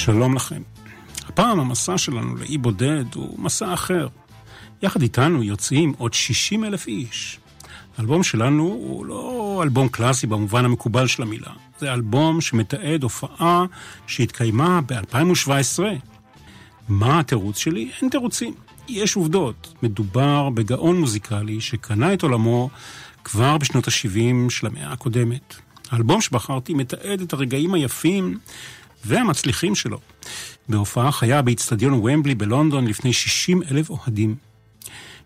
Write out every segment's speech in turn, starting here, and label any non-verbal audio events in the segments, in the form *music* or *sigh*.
שלום לכם. הפעם המסע שלנו לאי בודד הוא מסע אחר. יחד איתנו יוצאים עוד 60 אלף איש. האלבום שלנו הוא לא אלבום קלאסי במובן המקובל של המילה. זה אלבום שמתעד הופעה שהתקיימה ב-2017. מה התירוץ שלי? אין תירוצים. יש עובדות. מדובר בגאון מוזיקלי שקנה את עולמו כבר בשנות ה-70 של המאה הקודמת. האלבום שבחרתי מתעד את הרגעים היפים והמצליחים שלו. בהופעה חיה באיצטדיון ומבלי בלונדון לפני 60 אלף אוהדים.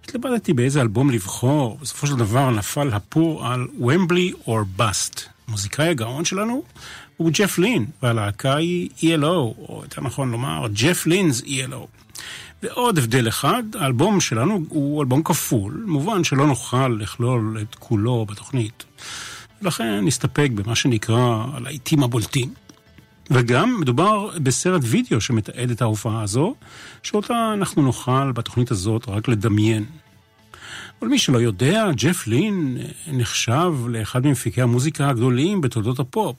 התלבטתי באיזה אלבום לבחור, בסופו של דבר נפל הפור על ומבלי או בסט. המוזיקאי הגאון שלנו הוא ג'ף לין, והלהקה היא ELO, או יותר נכון לומר, ג'ף לינס ELO. ועוד הבדל אחד, האלבום שלנו הוא אלבום כפול, מובן שלא נוכל לכלול את כולו בתוכנית. ולכן נסתפק במה שנקרא הלהיטים הבולטים. וגם מדובר בסרט וידאו שמתעד את ההופעה הזו, שאותה אנחנו נוכל בתוכנית הזאת רק לדמיין. אבל מי שלא יודע, ג'ף לין נחשב לאחד ממפיקי המוזיקה הגדולים בתולדות הפופ.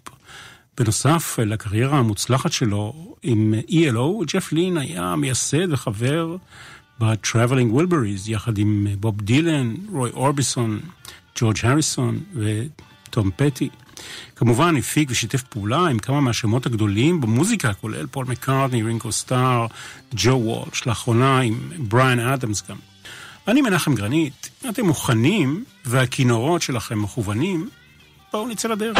בנוסף לקריירה המוצלחת שלו עם ELO, ג'ף לין היה מייסד וחבר ב-Traveling Wilburys, יחד עם בוב דילן, רוי אורביסון, ג'ורג' הריסון וטום פטי. כמובן הפיק ושיתף פעולה עם כמה מהשמות הגדולים במוזיקה, כולל פול מקארטני, רינקו סטאר, ג'ו וולש, לאחרונה עם בריאן אדמס גם. אני מנחם גרנית, אתם מוכנים והכינורות שלכם מכוונים, בואו נצא לדרך.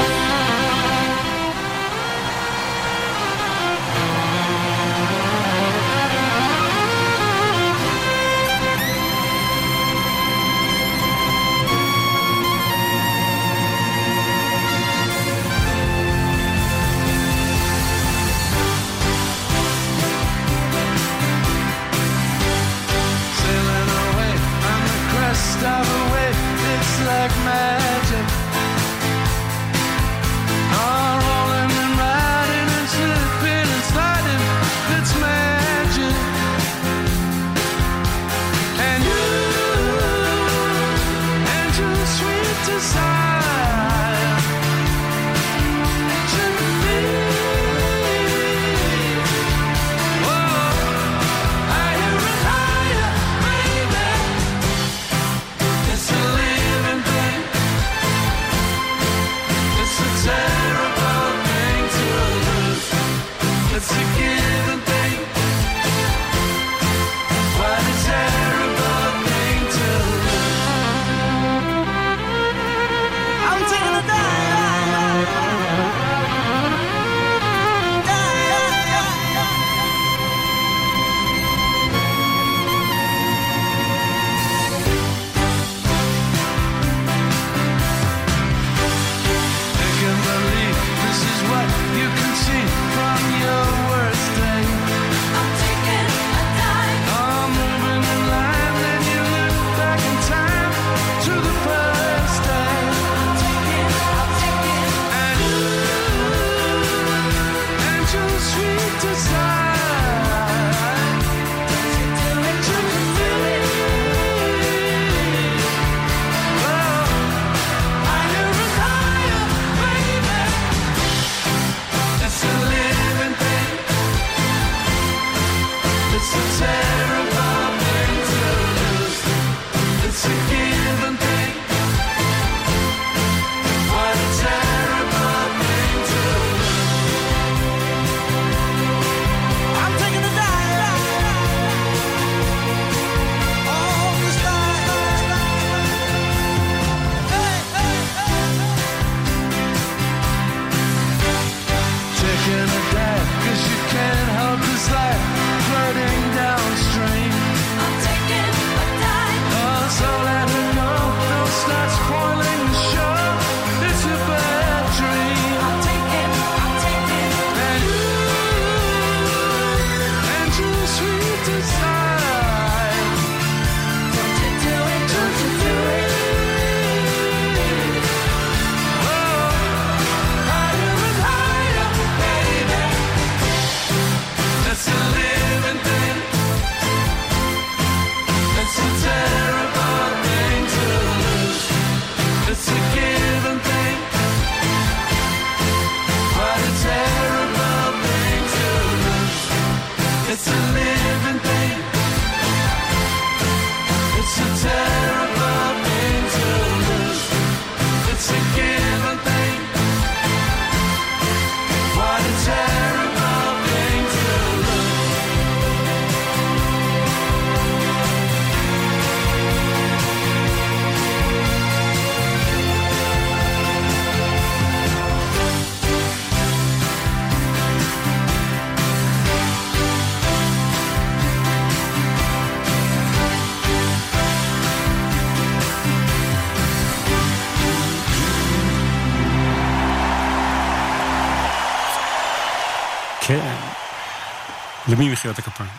למי מחיאות הכפיים?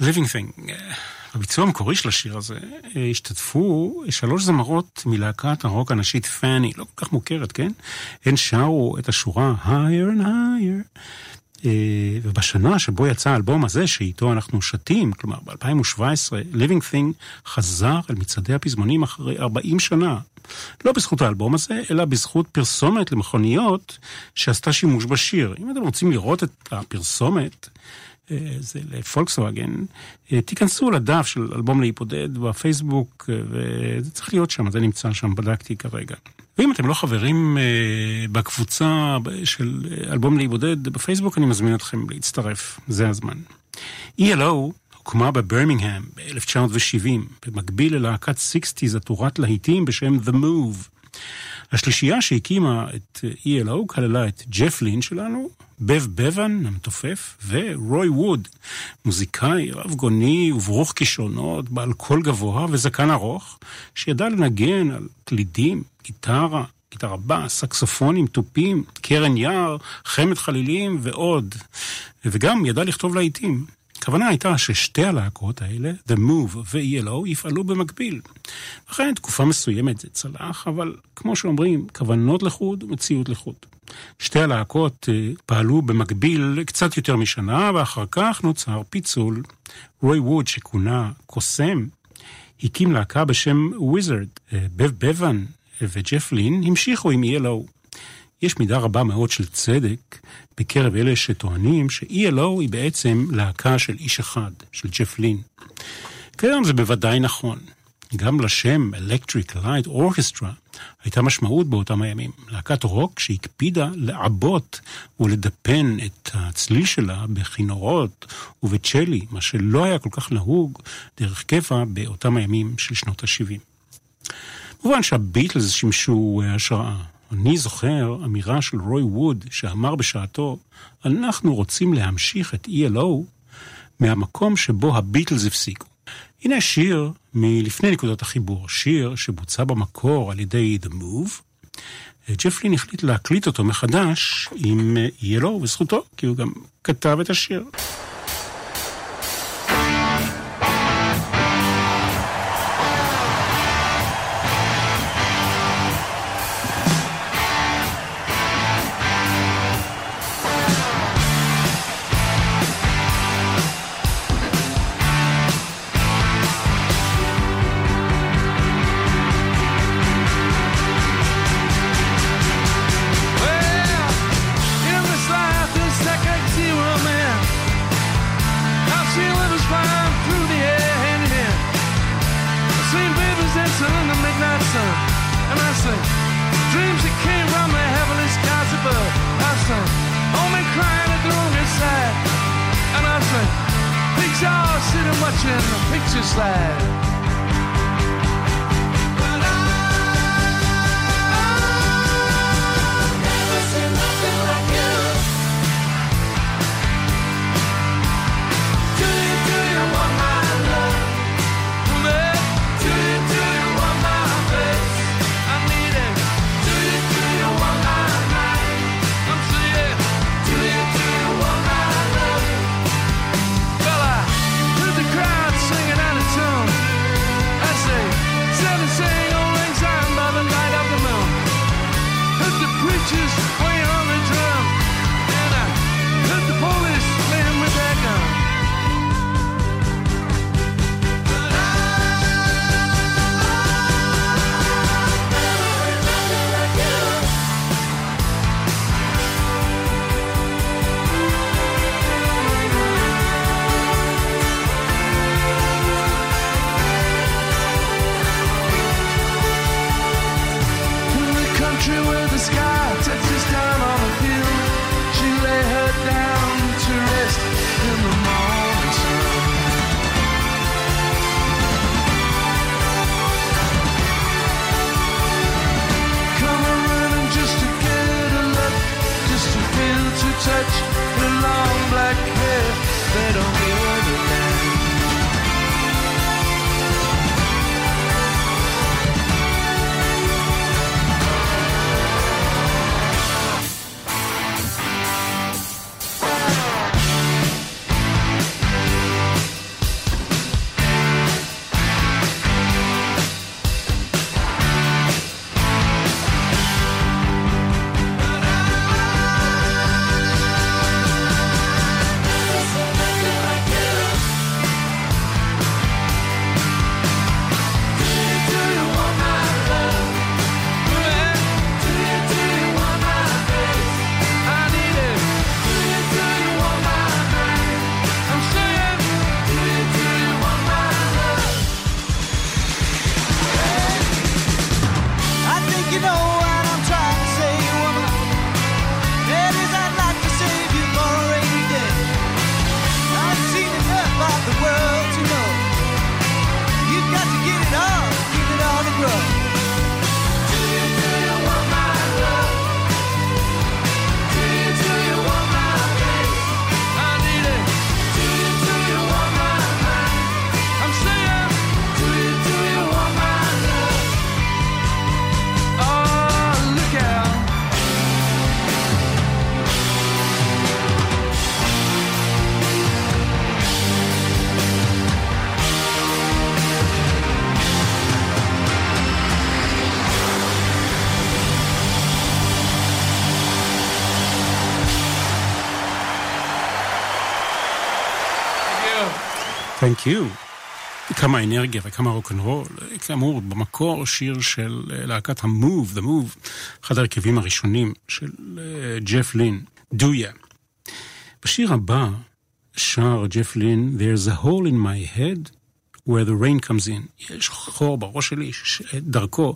Living Thing, בביצוע המקורי של השיר הזה השתתפו שלוש זמרות מלהקת הרוק הנשית פאני, לא כל כך מוכרת, כן? הן שרו את השורה higher and higher. ובשנה שבו יצא האלבום הזה, שאיתו אנחנו שתים, כלומר ב-2017, Living Thing חזר אל מצעדי הפזמונים אחרי 40 שנה. לא בזכות האלבום הזה, אלא בזכות פרסומת למכוניות שעשתה שימוש בשיר. אם אתם רוצים לראות את הפרסומת, אה, זה לפולקסווגן, אה, תיכנסו לדף של אלבום להיפודד בפייסבוק, אה, וזה צריך להיות שם, זה נמצא שם, בדקתי כרגע. ואם אתם לא חברים בקבוצה של אלבום להיבודד בפייסבוק, אני מזמין אתכם להצטרף, זה הזמן. ELO הוקמה בברמינגהם ב-1970, במקביל ללהקת 60's עטורת להיטים בשם The Move. השלישייה שהקימה את ELO כללה את ג'ף לין שלנו, בב בבן המתופף, ורוי ווד, מוזיקאי רב גוני וברוך כישרונות, בעל קול גבוה וזקן ארוך, שידע לנגן על קלידים, גיטרה, גיטרה בס, סקסופונים, תופים, קרן יער, חמד חלילים ועוד. וגם ידע לכתוב להיטים. הכוונה הייתה ששתי הלהקות האלה, The Move ו-ELO, יפעלו במקביל. לכן תקופה מסוימת זה צלח, אבל כמו שאומרים, כוונות לחוד ומציאות לחוד. שתי הלהקות אה, פעלו במקביל קצת יותר משנה, ואחר כך נוצר פיצול. רוי ווד, שכונה קוסם, הקים להקה בשם וויזרד. אה, בב בבן וג'ף לין המשיכו עם ELO. יש מידה רבה מאוד של צדק בקרב אלה שטוענים ש-ELO היא בעצם להקה של איש אחד, של ג'ף לין. כיום זה בוודאי נכון. גם לשם Electric Light Orchestra הייתה משמעות באותם הימים. להקת רוק שהקפידה לעבות ולדפן את הצליל שלה בכינורות ובצ'לי, מה שלא היה כל כך נהוג דרך קבע באותם הימים של שנות ה-70. כמובן שהביטלס שימשו השראה. אני זוכר אמירה של רוי ווד שאמר בשעתו, אנחנו רוצים להמשיך את ELO מהמקום שבו הביטלס הפסיקו. הנה שיר מלפני נקודות החיבור, שיר שבוצע במקור על ידי The Move. ג'פלין החליט להקליט אותו מחדש עם ELO וזכותו, כי הוא גם כתב את השיר. Thank you. כמה אנרגיה וכמה רוקנרול. כאמור, במקור שיר של להקת ה-Move, The Move, אחד ההרכבים הראשונים של ג'ף לין, דויה. בשיר הבא שר ג'ף לין, There's a hole in my head where the rain comes in. יש חור בראש שלי, דרכו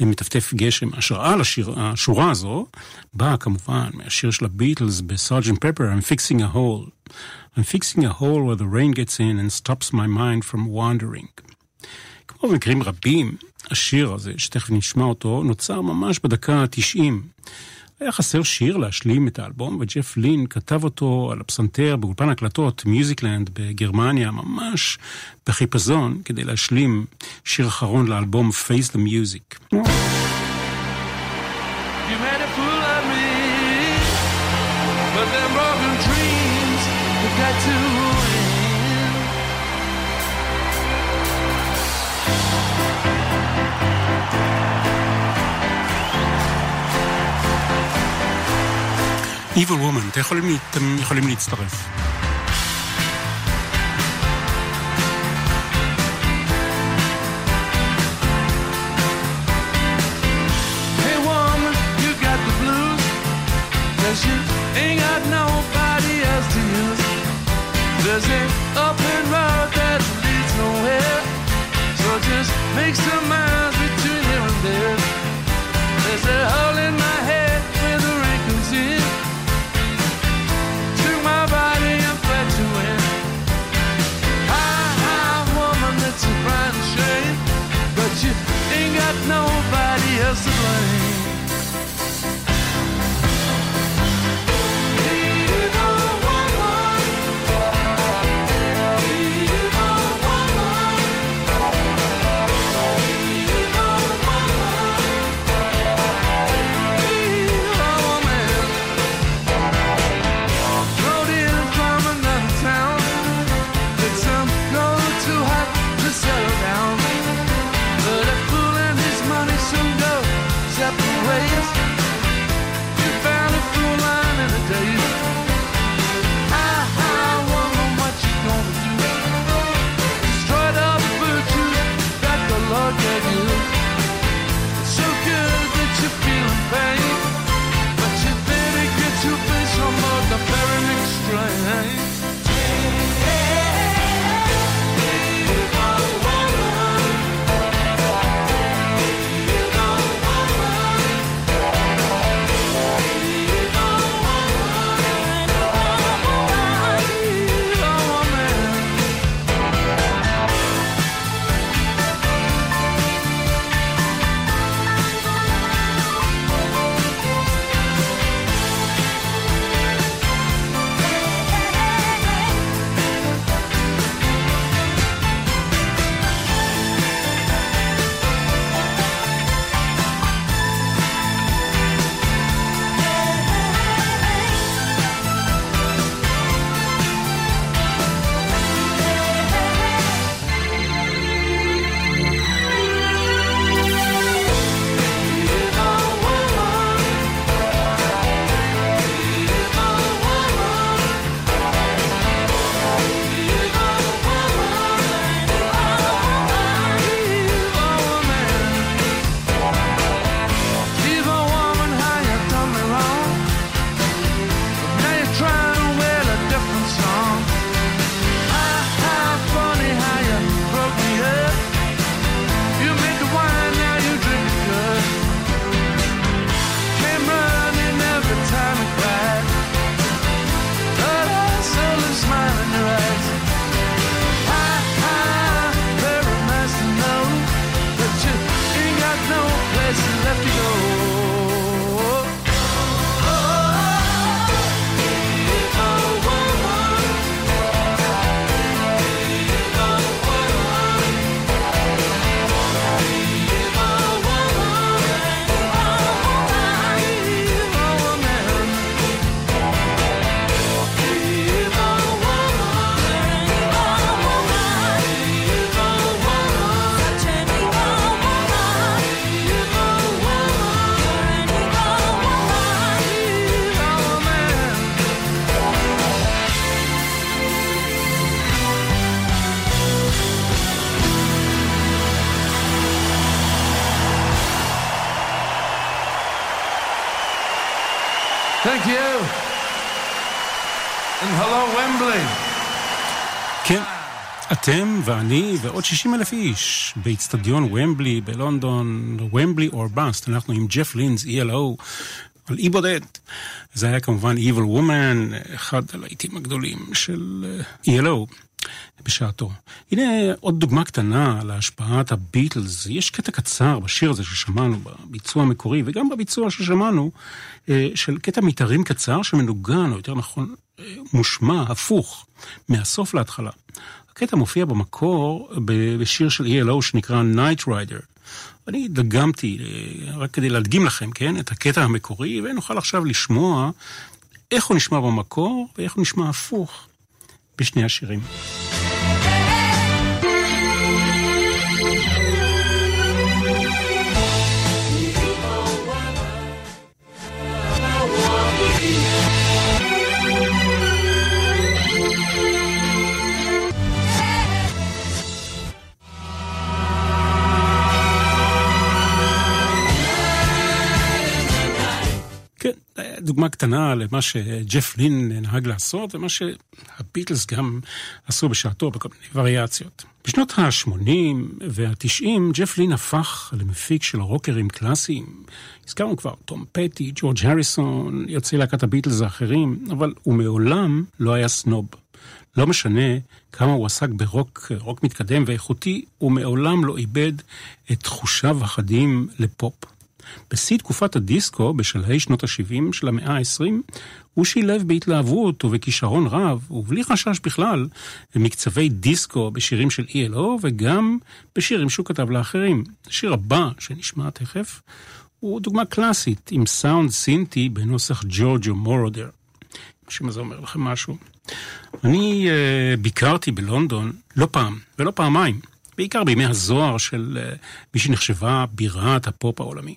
מטפטף גשם. השראה לשורה הזו באה כמובן מהשיר של הביטלס בסארג'נט פפר, I'm fixing a hole. I'm fixing a hole where the rain gets in and stops my mind from wandering. כמו במקרים רבים, השיר הזה, שתכף נשמע אותו, נוצר ממש בדקה ה-90. היה חסר שיר להשלים את האלבום, וג'ף לין כתב אותו על הפסנתר באולפן הקלטות מיוזיקלנד בגרמניה, ממש בחיפזון, כדי להשלים שיר אחרון לאלבום Face the Music. Got to Evil Woman, אתם יכולים, אתם יכולים להצטרף. ואני ועוד 60 אלף איש באיצטדיון ומבלי בלונדון, ומבלי אור באסט, אנחנו עם ג'ף לינס, ELO, על אי בודד. זה היה כמובן Evil Woman, אחד הלהיטים הגדולים של אה, ELO. בשעתו. הנה עוד דוגמה קטנה להשפעת הביטלס. יש קטע קצר בשיר הזה ששמענו, בביצוע המקורי, וגם בביצוע ששמענו, אה, של קטע מתארים קצר שמנוגן, או יותר נכון, אה, מושמע, הפוך, מהסוף להתחלה. הקטע מופיע במקור בשיר של ELO שנקרא Night Rider. אני דגמתי, אה, רק כדי להדגים לכם, כן, את הקטע המקורי, ונוכל עכשיו לשמוע איך הוא נשמע במקור ואיך הוא נשמע הפוך בשני השירים. דוגמה קטנה למה שג'ף לין נהג לעשות, ומה שהביטלס גם עשו בשעתו בכל מיני וריאציות. בשנות ה-80 וה-90 ג'ף לין הפך למפיק של רוקרים קלאסיים. הזכרנו כבר תום פטי, ג'ורג' הריסון, יוצאי להקת הביטלס האחרים, אבל הוא מעולם לא היה סנוב. לא משנה כמה הוא עסק ברוק רוק מתקדם ואיכותי, הוא מעולם לא איבד את תחושיו החדים לפופ. בשיא תקופת הדיסקו, בשלהי שנות ה-70 של המאה ה-20, הוא שילב בהתלהבות ובכישרון רב, ובלי חשש בכלל, מקצבי דיסקו בשירים של ELO וגם בשירים שהוא כתב לאחרים. השיר הבא, שנשמע תכף, הוא דוגמה קלאסית, עם סאונד סינטי בנוסח ג'ורג'ו מורודר. אם זה אומר לכם משהו. אני uh, ביקרתי בלונדון לא פעם ולא פעמיים, בעיקר בימי הזוהר של uh, מי שנחשבה בירת הפופ העולמי.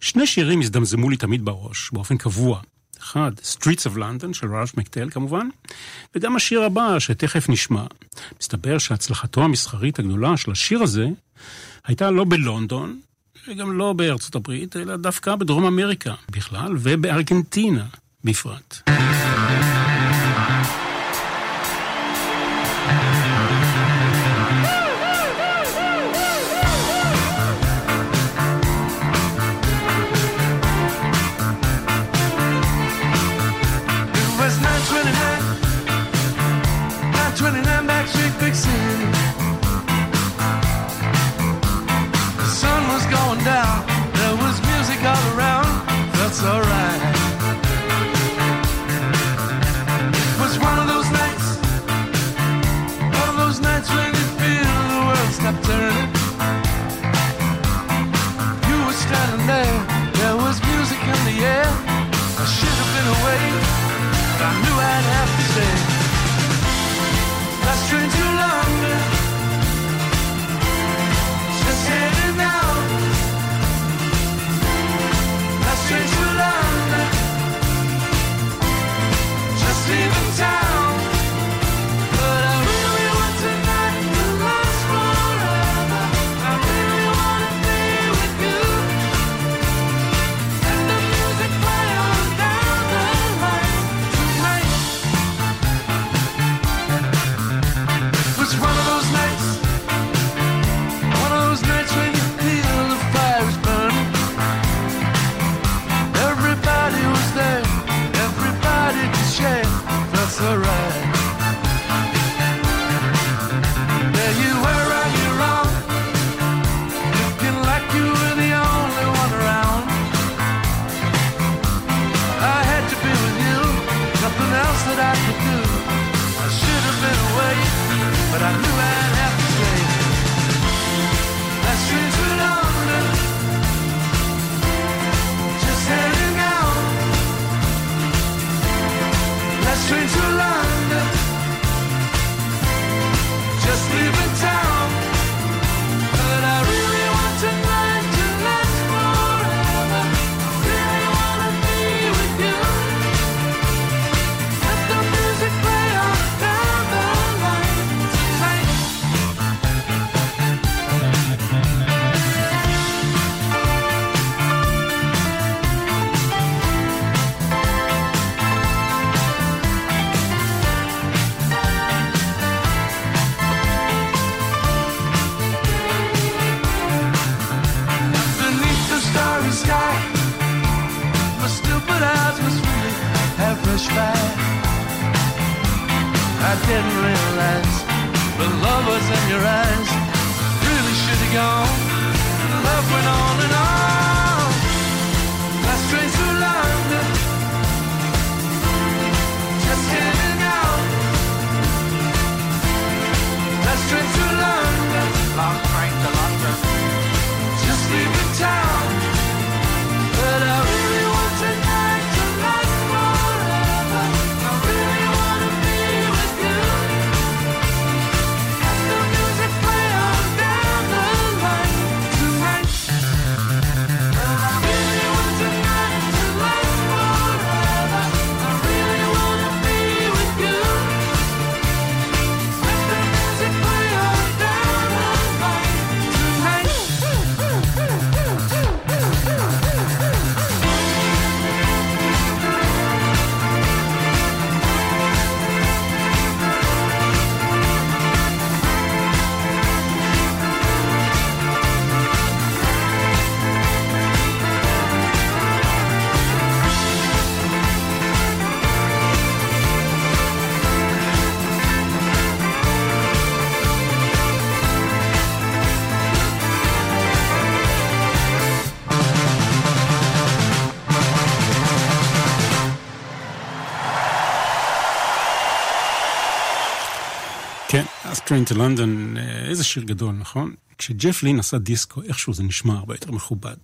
שני שירים הזדמזמו לי תמיד בראש, באופן קבוע. אחד, Streets of London של ראש מקטל כמובן, וגם השיר הבא שתכף נשמע. מסתבר שהצלחתו המסחרית הגדולה של השיר הזה הייתה לא בלונדון, וגם לא בארצות הברית, אלא דווקא בדרום אמריקה בכלל, ובארגנטינה בפרט. Train to London, אה, איזה שיר גדול, נכון? כשג'ף לין עשה דיסקו, איכשהו זה נשמע הרבה יותר מכובד.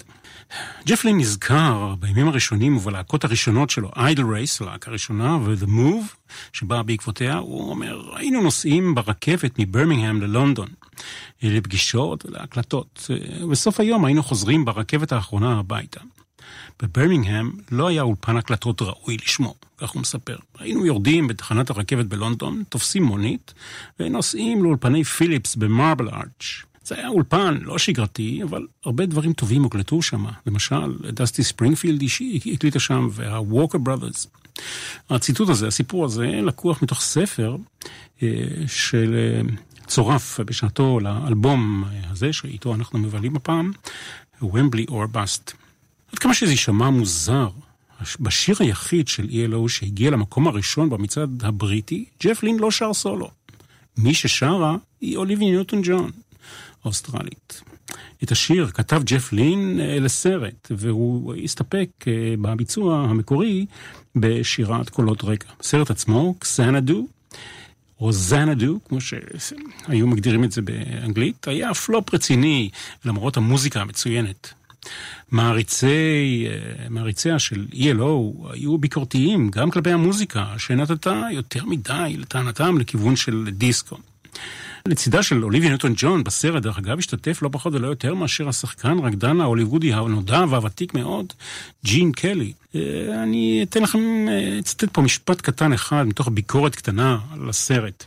ג'ף לין נזכר בימים הראשונים ובלהקות הראשונות שלו, איידל רייס, הלהקה הראשונה, ו-The Move, שבאה בעקבותיה, הוא אומר, היינו נוסעים ברכבת מברמינגהם ללונדון, אה, לפגישות ולהקלטות. אה, בסוף היום היינו חוזרים ברכבת האחרונה הביתה. בברמינגהם לא היה אולפן הקלטות ראוי לשמו, כך הוא מספר. היינו יורדים בתחנת הרכבת בלונדון, תופסים מונית, ונוסעים לאולפני פיליפס במרבל ארץ'. זה היה אולפן לא שגרתי, אבל הרבה דברים טובים הוקלטו שם. למשל, דסטי ספרינגפילד אישי הקליטה שם, והווקר בראדרס. הציטוט הזה, הסיפור הזה, לקוח מתוך ספר אה, של אה, צורף בשעתו לאלבום הזה, שאיתו אנחנו מבלים הפעם, Wembley or Bust. עד כמה שזה יישמע מוזר, בשיר היחיד של ELO שהגיע למקום הראשון במצעד הבריטי, ג'ף לין לא שר סולו. מי ששרה היא אוליבי ניוטון ג'ון, אוסטרלית. את השיר כתב ג'ף לין אה, לסרט, והוא הסתפק אה, בביצוע המקורי בשירת קולות רקע. הסרט עצמו, קסנדו, או זנדו, כמו שהיו מגדירים את זה באנגלית, היה פלופ רציני למרות המוזיקה המצוינת. מעריצי, אה, מעריציה של ELO היו ביקורתיים גם כלפי המוזיקה, שנתתה יותר מדי לטענתם לכיוון של דיסקו. לצידה של אוליביה ניוטון ג'ון בסרט, דרך אגב, השתתף לא פחות ולא יותר מאשר השחקן רקדן ההוליוודי הנודע והוותיק מאוד, ג'ין קלי. אה, אני אתן לכם, אה, אצטט פה משפט קטן אחד מתוך ביקורת קטנה על הסרט.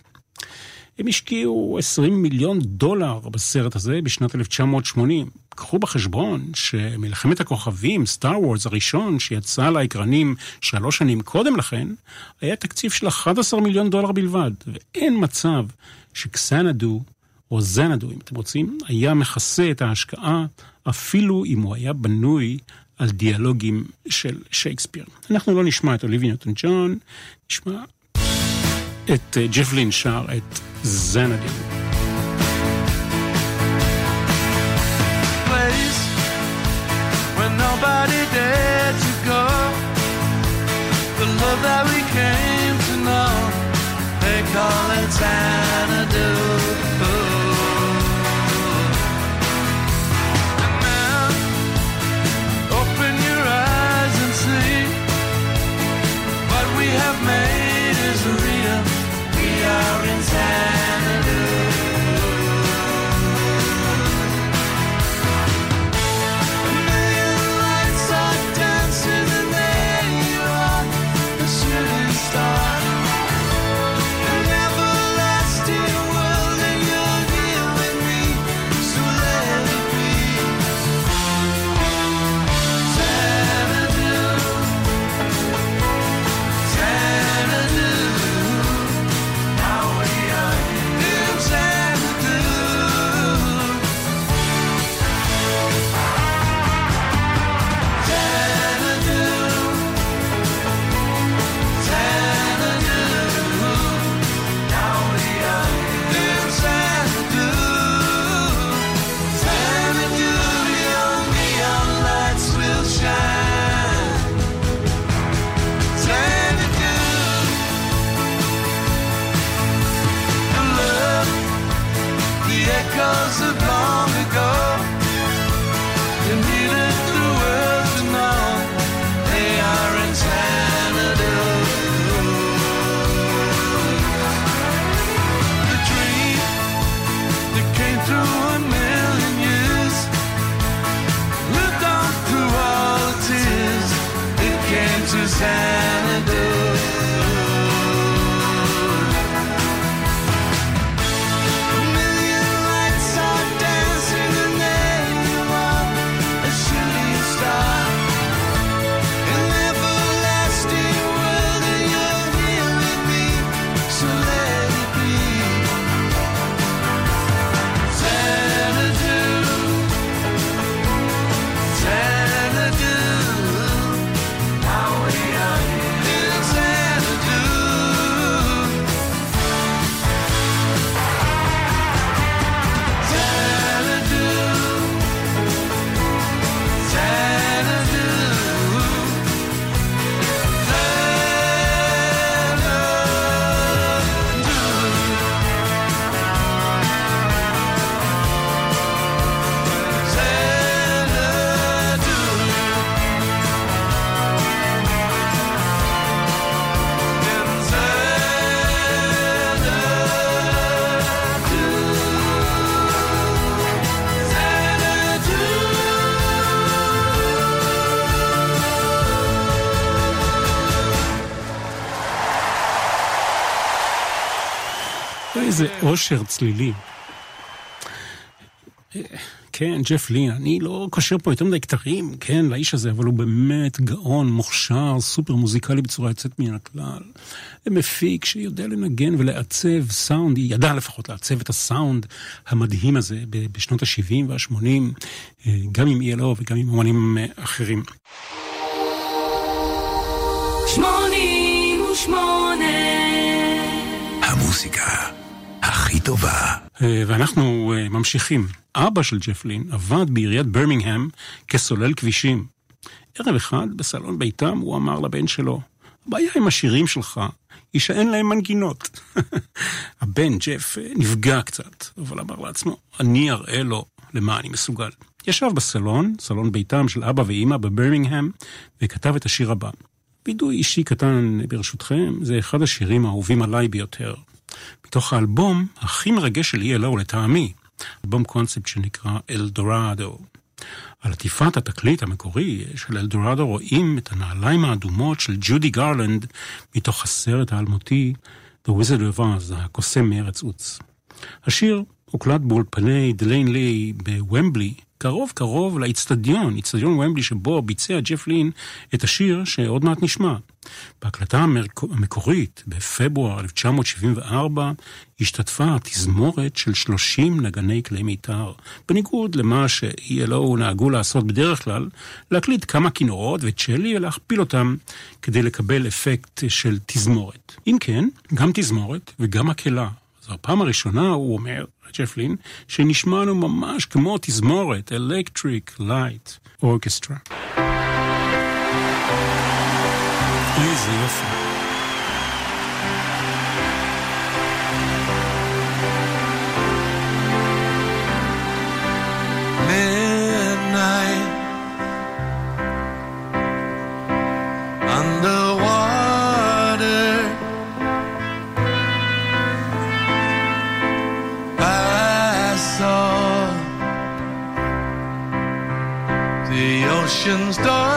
הם השקיעו 20 מיליון דולר בסרט הזה בשנת 1980. קחו בחשבון שמלחמת הכוכבים, סטאר וורס הראשון שיצא לאקרנים שלוש שנים קודם לכן, היה תקציב של 11 מיליון דולר בלבד, ואין מצב שקסנדו, או זנדו אם אתם רוצים, היה מכסה את ההשקעה אפילו אם הוא היה בנוי על דיאלוגים של שייקספיר. אנחנו לא נשמע את אוליבי נוטון ג'ון, נשמע את אה, ג'ף לין שר את Xanadu. Place where nobody dared to go. The love that we came to know, they call it Xanadu. איזה אושר צלילי. כן, ג'ף לין, אני לא קושר פה יותר מדי כתרים, כן, לאיש הזה, אבל הוא באמת גאון, מוכשר, סופר מוזיקלי בצורה יוצאת מן הכלל. מפיק שיודע לנגן ולעצב סאונד, ידע לפחות לעצב את הסאונד המדהים הזה בשנות ה-70 וה-80, גם עם ELO וגם עם אמנים אחרים. שמונים ושמונה המוסיקה הכי טובה. ואנחנו ממשיכים. אבא של ג'ף לין עבד בעיריית ברמינגהם כסולל כבישים. ערב אחד, בסלון ביתם, הוא אמר לבן שלו, הבעיה עם השירים שלך היא שאין להם מנגינות. *laughs* הבן, ג'ף, נפגע קצת, אבל אמר לעצמו, אני אראה לו למה אני מסוגל. ישב בסלון, סלון ביתם של אבא ואימא בברמינגהם, וכתב את השיר הבא. וידוי אישי קטן ברשותכם, זה אחד השירים האהובים עליי ביותר. מתוך האלבום הכי מרגש של ELO לטעמי, אלבום קונספט שנקרא אלדורדו. על עטיפת התקליט המקורי של אלדורדו רואים את הנעליים האדומות של ג'ודי גרלנד מתוך הסרט האלמותי The Wizard of Oz, הקוסם מארץ עוץ. השיר הוקלט באולפני דה ליין לי בוומבלי, קרוב קרוב לאיצטדיון, איצטדיון ומבלי שבו ביצע ג'ף לין את השיר שעוד מעט נשמע. בהקלטה המקורית, בפברואר 1974, השתתפה תזמורת של 30 נגני כלי מיתר, בניגוד למה ש-ELO נהגו לעשות בדרך כלל, להקליט כמה כינורות וצ'לי ולהכפיל אותם כדי לקבל אפקט של תזמורת. אם כן, גם תזמורת וגם מקהלה. זו הפעם הראשונה, הוא אומר, ג'ף לין, שנשמענו ממש כמו תזמורת, Electric Light Orchestra. איזה יופי. ocean's dark.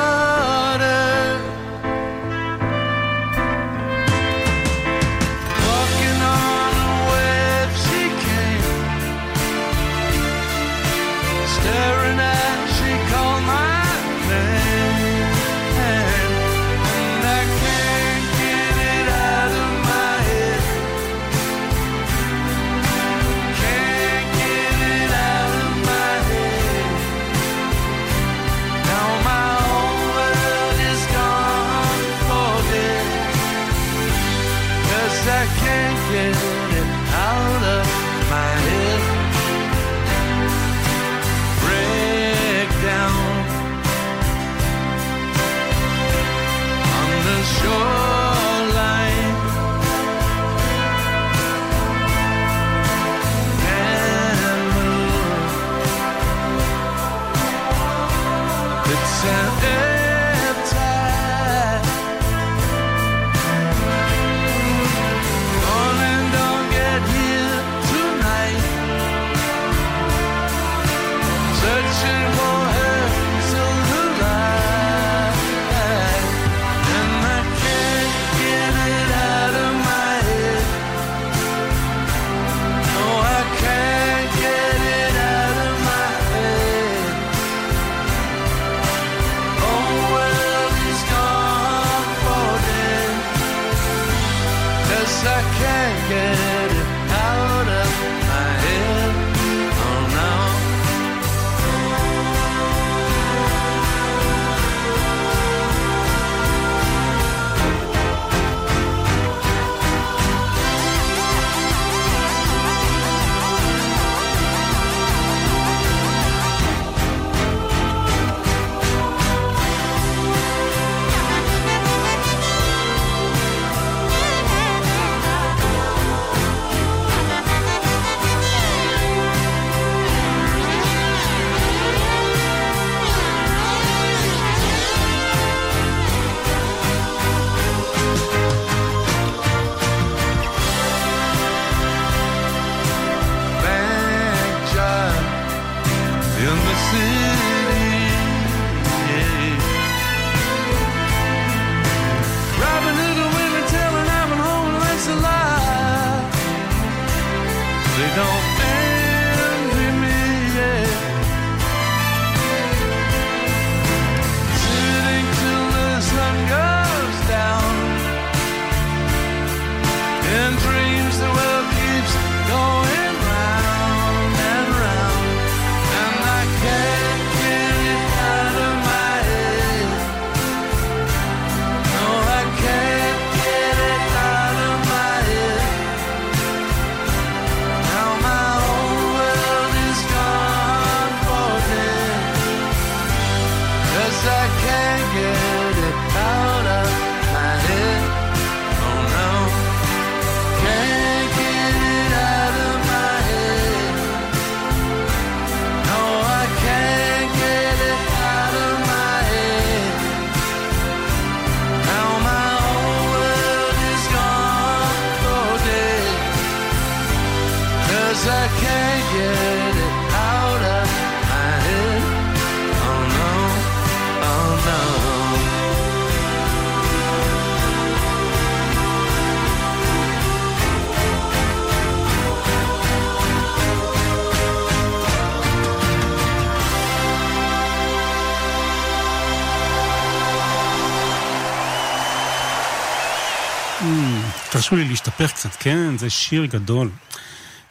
תרשו לי להשתפך קצת, כן? זה שיר גדול.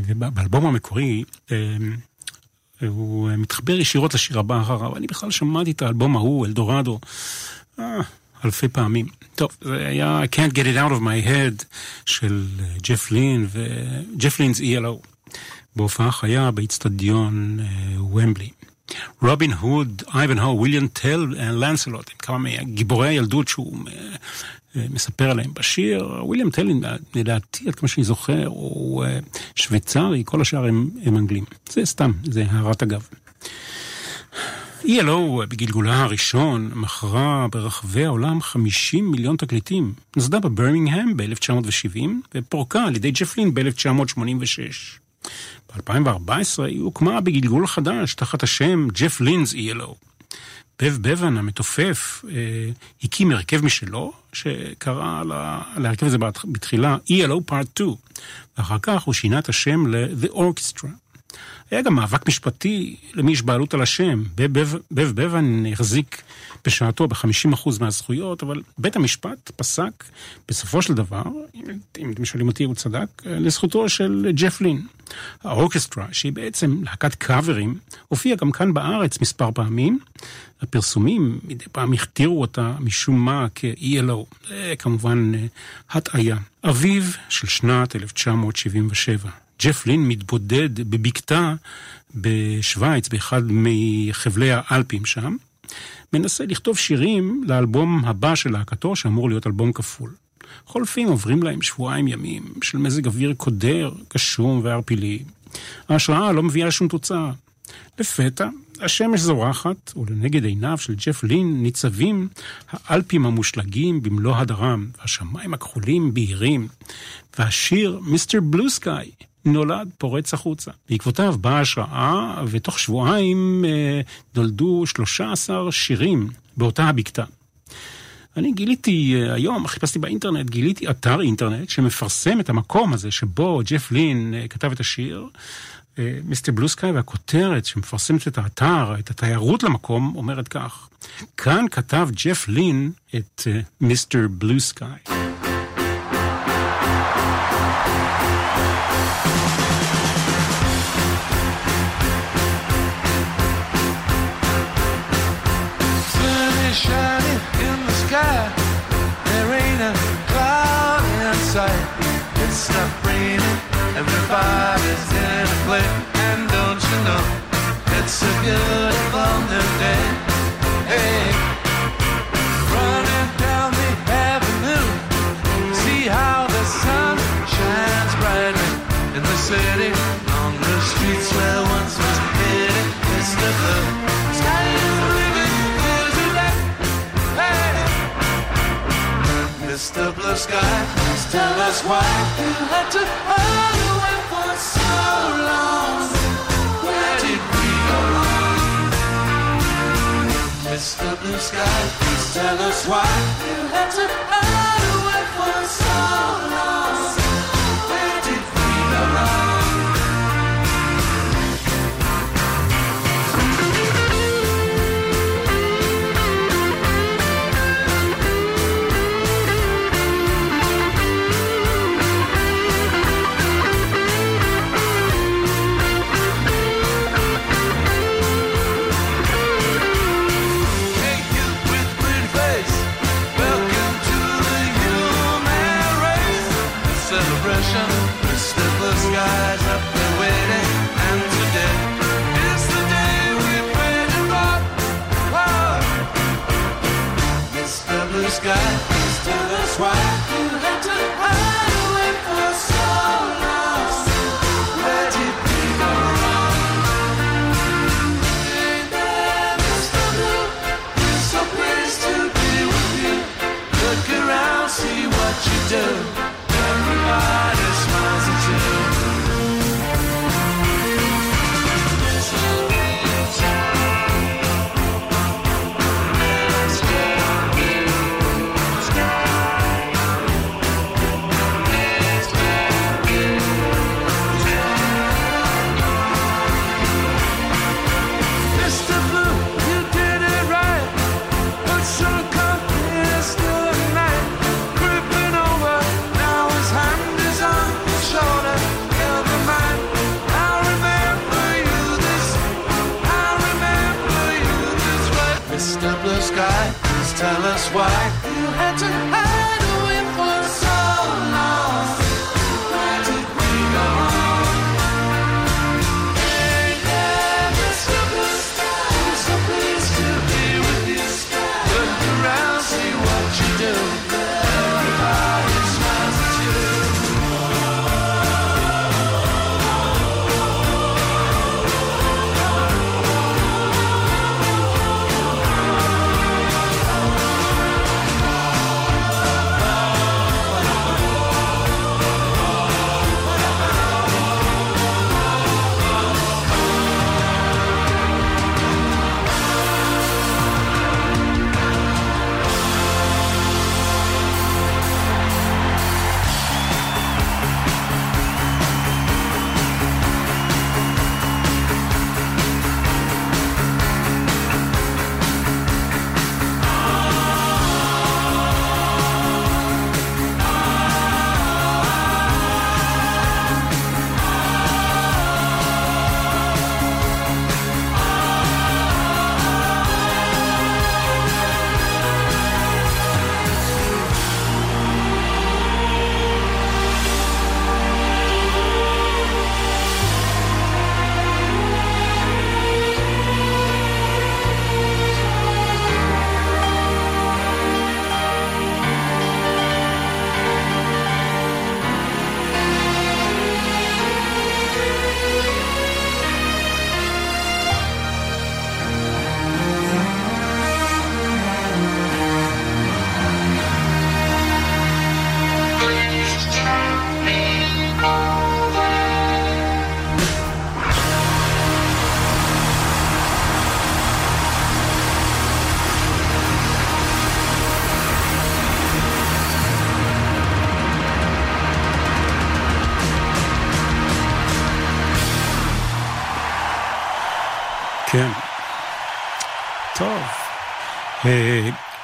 ובאלבום המקורי, אה, הוא מתחבר ישירות לשיר הבא אחריו. אני בכלל שמעתי את האלבום ההוא, אלדורדו, אה, אלפי פעמים. טוב, זה היה Can't Get It Out of My Head של אה, ג'ף לין וג'ף לינ's ELO, בהופעה חיה באיצטדיון אה, ומבלי. רובין הוד, אייבן הו, וויליאם טל, לנסלוט, כמה מגיבורי הילדות שהוא מספר עליהם בשיר. וויליאם טל, לדעתי, עד כמה שאני זוכר, הוא אה, שוויצרי, כל השאר הם, הם אנגלים. זה סתם, זה הערת אגב. ELO בגלגולה הראשון מכרה ברחבי העולם 50 מיליון תקליטים. נוסדה בברמינגהם ב-1970 ופורקה על ידי ג'פלין ב-1986. ב-2014 היא הוקמה בגלגול חדש תחת השם ג'ף לינז ELO. בב בבן המתופף אה, הקים הרכב משלו, שקרא לה- להרכב הזה בתחילה ELO Part 2, ואחר כך הוא שינה את השם ל-The Orchestra. היה גם מאבק משפטי למי יש בעלות על השם. בב בב- בב בבן החזיק בשעתו ב-50% מהזכויות, אבל בית המשפט פסק בסופו של דבר, אם אתם שואלים אותי הוא צדק, לזכותו של ג'ף לין. האורקסטרה, שהיא בעצם להקת קאברים, הופיעה גם כאן בארץ מספר פעמים. הפרסומים מדי פעם הכתירו אותה משום מה כ-ELO. זה כמובן אה, הטעיה. אביב של שנת 1977. ג'ף לין מתבודד בבקתה בשוויץ, באחד מחבלי האלפים שם. מנסה לכתוב שירים לאלבום הבא של להקתו, שאמור להיות אלבום כפול. חולפים עוברים להם שבועיים ימים של מזג אוויר קודר, קשום וערפילי. ההשראה לא מביאה לשום תוצאה. לפתע, השמש זורחת, ולנגד עיניו של ג'ף לין ניצבים האלפים המושלגים במלוא הדרם, והשמיים הכחולים בהירים, והשיר מיסטר בלו סקאי נולד פורץ החוצה. בעקבותיו באה השראה, ותוך שבועיים אה, נולדו 13 שירים באותה הבקתה. אני גיליתי אה, היום, חיפשתי באינטרנט, גיליתי אתר אינטרנט שמפרסם את המקום הזה שבו ג'ף לין אה, כתב את השיר, אה, מיסטר בלו סקאי, והכותרת שמפרסמת את האתר, את התיירות למקום, אומרת כך: כאן כתב ג'ף לין את מיסטר בלו shining in the sky. There ain't a cloud in sight. It's not raining. Everybody's in a play. And don't you know, it's a fun new Blue Sky, please tell us why you had to hide away for so long. Where did we go wrong? Mr. Blue Sky, please tell us why you had to hide away for so long. Do.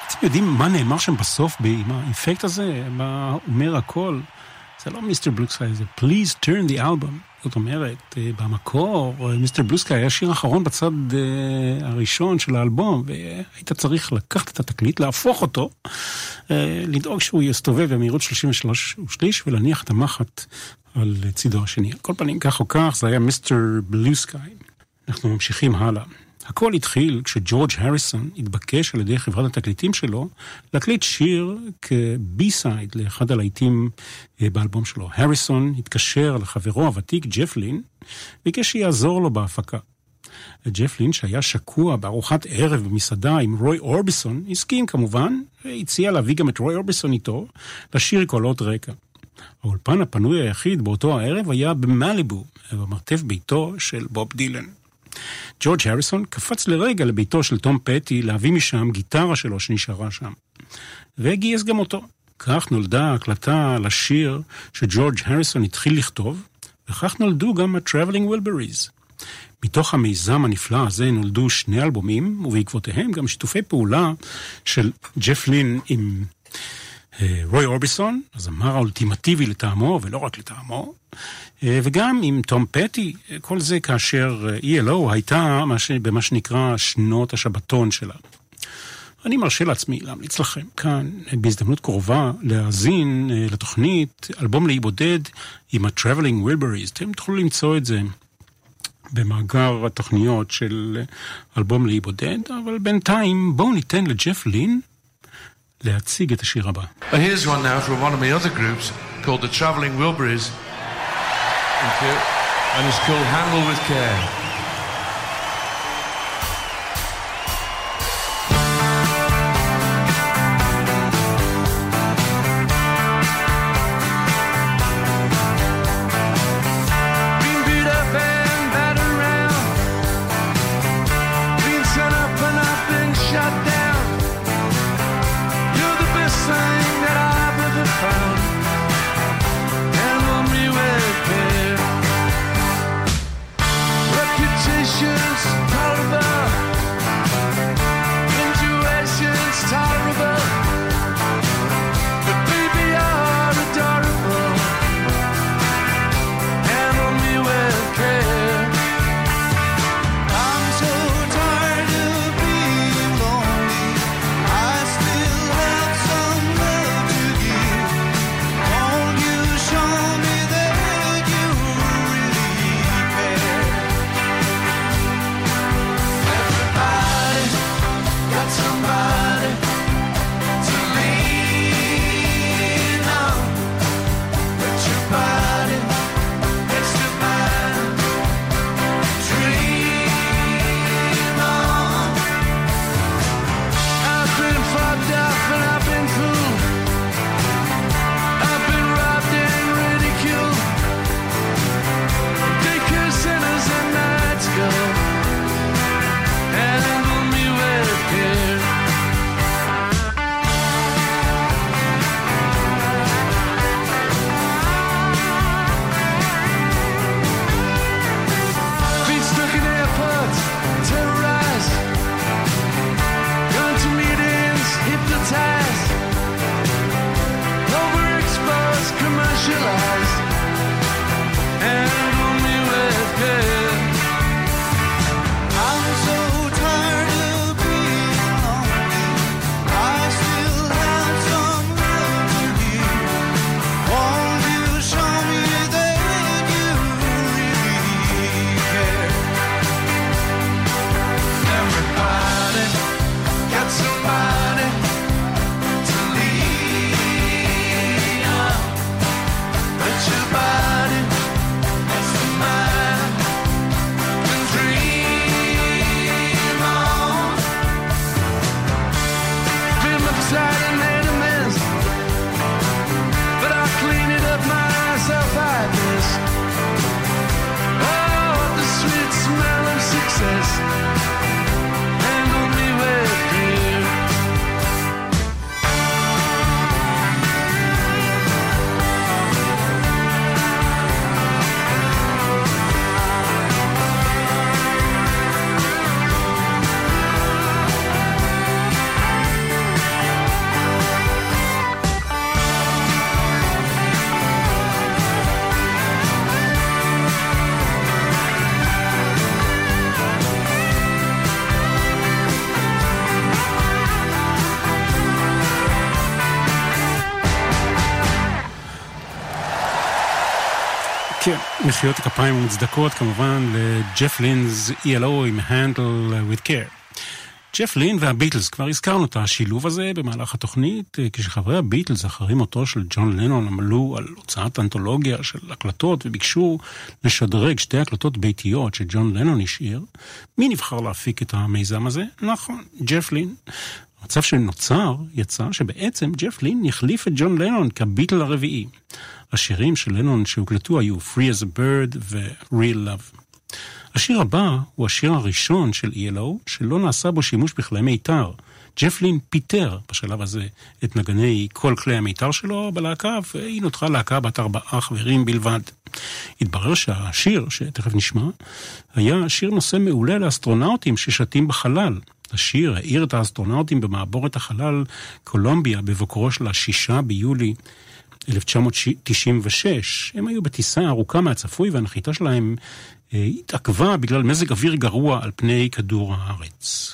אתם יודעים מה נאמר שם בסוף עם האפקט הזה? מה אומר הכל? זה לא מיסטר בלוסקאי, זה Please turn the album. זאת אומרת, אה, במקור, אה, מיסטר בלוסקאי היה שיר אחרון בצד אה, הראשון של האלבום, והיית צריך לקחת את התקליט, להפוך אותו, אה, לדאוג שהוא יסתובב במהירות 33 ושליש ולהניח את המחט על צידו השני. על כל פנים, כך או כך, זה היה מיסטר בלוסקאי. אנחנו ממשיכים הלאה. הכל התחיל כשג'ורג' הריסון התבקש על ידי חברת התקליטים שלו להקליט שיר כבי-סייד לאחד הלהיטים אה, באלבום שלו. הריסון התקשר לחברו הוותיק ג'ף לין, ביקש שיעזור לו בהפקה. ג'ף לין, שהיה שקוע בארוחת ערב במסעדה עם רוי אורביסון, הסכים כמובן, והציע להביא גם את רוי אורביסון איתו, לשיר קולות רקע. האולפן הפנוי היחיד באותו הערב היה במליבו, במרתף ביתו של בוב דילן. ג'ורג' הריסון קפץ לרגע לביתו של תום פטי להביא משם גיטרה שלו שנשארה שם. וגייס גם אותו. כך נולדה ההקלטה לשיר שג'ורג' הריסון התחיל לכתוב, וכך נולדו גם ה-Traveling Wilburys. מתוך המיזם הנפלא הזה נולדו שני אלבומים, ובעקבותיהם גם שיתופי פעולה של ג'ף לין עם רוי אורביסון, הזמר האולטימטיבי לטעמו, ולא רק לטעמו, אה, וגם עם תום פטי, אה, כל זה כאשר אה, ELO הייתה במה שנקרא שנות השבתון שלה. אני מרשה לעצמי להמליץ לכם כאן, אה, בהזדמנות קרובה, להאזין אה, לתוכנית אלבום לאי בודד עם ה-Traveling Wilburys. אתם תוכלו למצוא את זה במאגר התוכניות של אה, אלבום לאי בודד, אבל בינתיים בואו ניתן לג'ף לין להציג את השיר הבא. Well, here's one now from one of my other groups called the Travelling Wilburys. Thank you. And it's called Handle with Care. מחיאות הכפיים המוצדקות כמובן לג'ף לינ's ELO עם Handle with Care. ג'ף לין והביטלס, כבר הזכרנו את השילוב הזה במהלך התוכנית, אה, כשחברי הביטלס אחרי מותו של ג'ון לנון עמלו על הוצאת אנתולוגיה של הקלטות וביקשו לשדרג שתי הקלטות ביתיות שג'ון לנון השאיר. מי נבחר להפיק את המיזם הזה? נכון, ג'ף לין. המצב שנוצר יצא שבעצם ג'ף לין יחליף את ג'ון לנון כביטל הרביעי. השירים של לנון שהוקלטו היו Free as a Bird ו-Real Love. השיר הבא הוא השיר הראשון של ELO שלא נעשה בו שימוש בכלי מיתר. ג'ף לין פיטר בשלב הזה את נגני כל כלי המיתר שלו בלהקה, והיא נותרה להקה בת ארבעה חברים בלבד. התברר שהשיר, שתכף נשמע, היה שיר נושא מעולה לאסטרונאוטים ששתים בחלל. השיר העיר את האסטרונאוטים במעבורת החלל קולומביה בבוקרו של השישה ביולי 1996. הם היו בטיסה ארוכה מהצפוי והנחיתה שלהם אה, התעכבה בגלל מזג אוויר גרוע על פני כדור הארץ.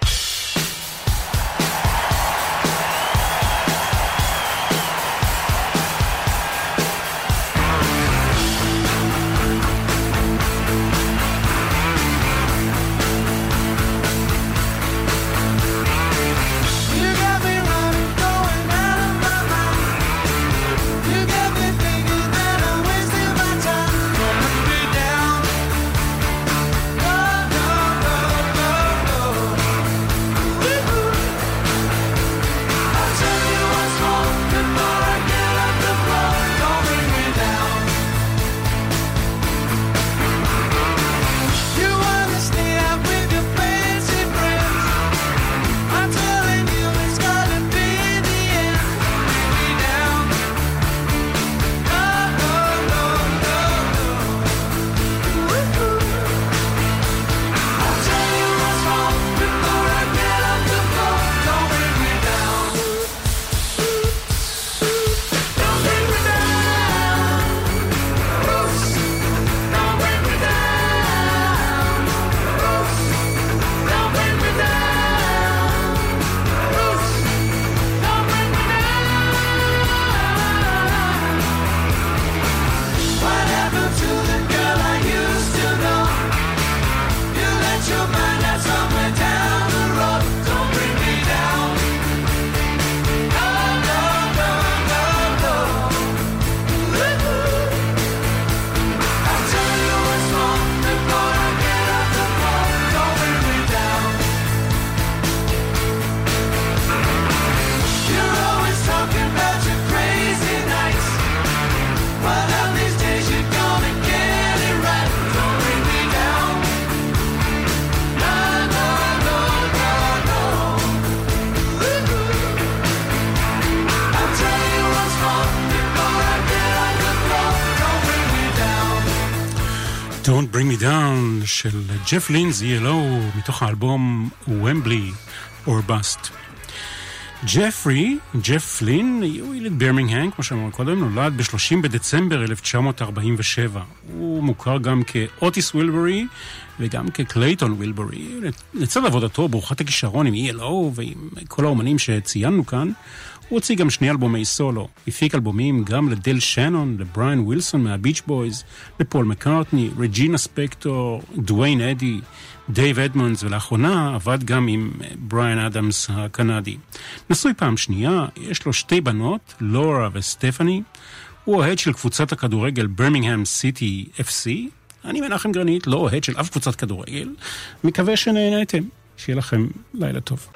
Bring Me Down של ג'ף לינז, ELO, מתוך האלבום Wembley or Bust. ג'פרי, ג'ף לין, הוא יליד ברמינגהם, כמו שאמרנו קודם, נולד ב-30 בדצמבר 1947. הוא מוכר גם כאוטיס וילברי וגם כקלייטון וילברי. לצד עבודתו ברוכת הכישרון עם ELO ועם כל האומנים שציינו כאן, הוא הוציא גם שני אלבומי סולו. הפיק אלבומים גם לדל שנון, לבריאן ווילסון מהביץ' בויז, לפול מקארטני, רג'ינה ספקטור, דוויין אדי, דייב אדמונדס, ולאחרונה עבד גם עם אה, בריאן אדמס הקנדי. נשוי פעם שנייה, יש לו שתי בנות, לורה וסטפני. הוא אוהד של קבוצת הכדורגל ברמינגהם סיטי FC. אני מנחם גרנית, לא אוהד של אף קבוצת כדורגל. מקווה שנהנתם. שיהיה לכם לילה טוב.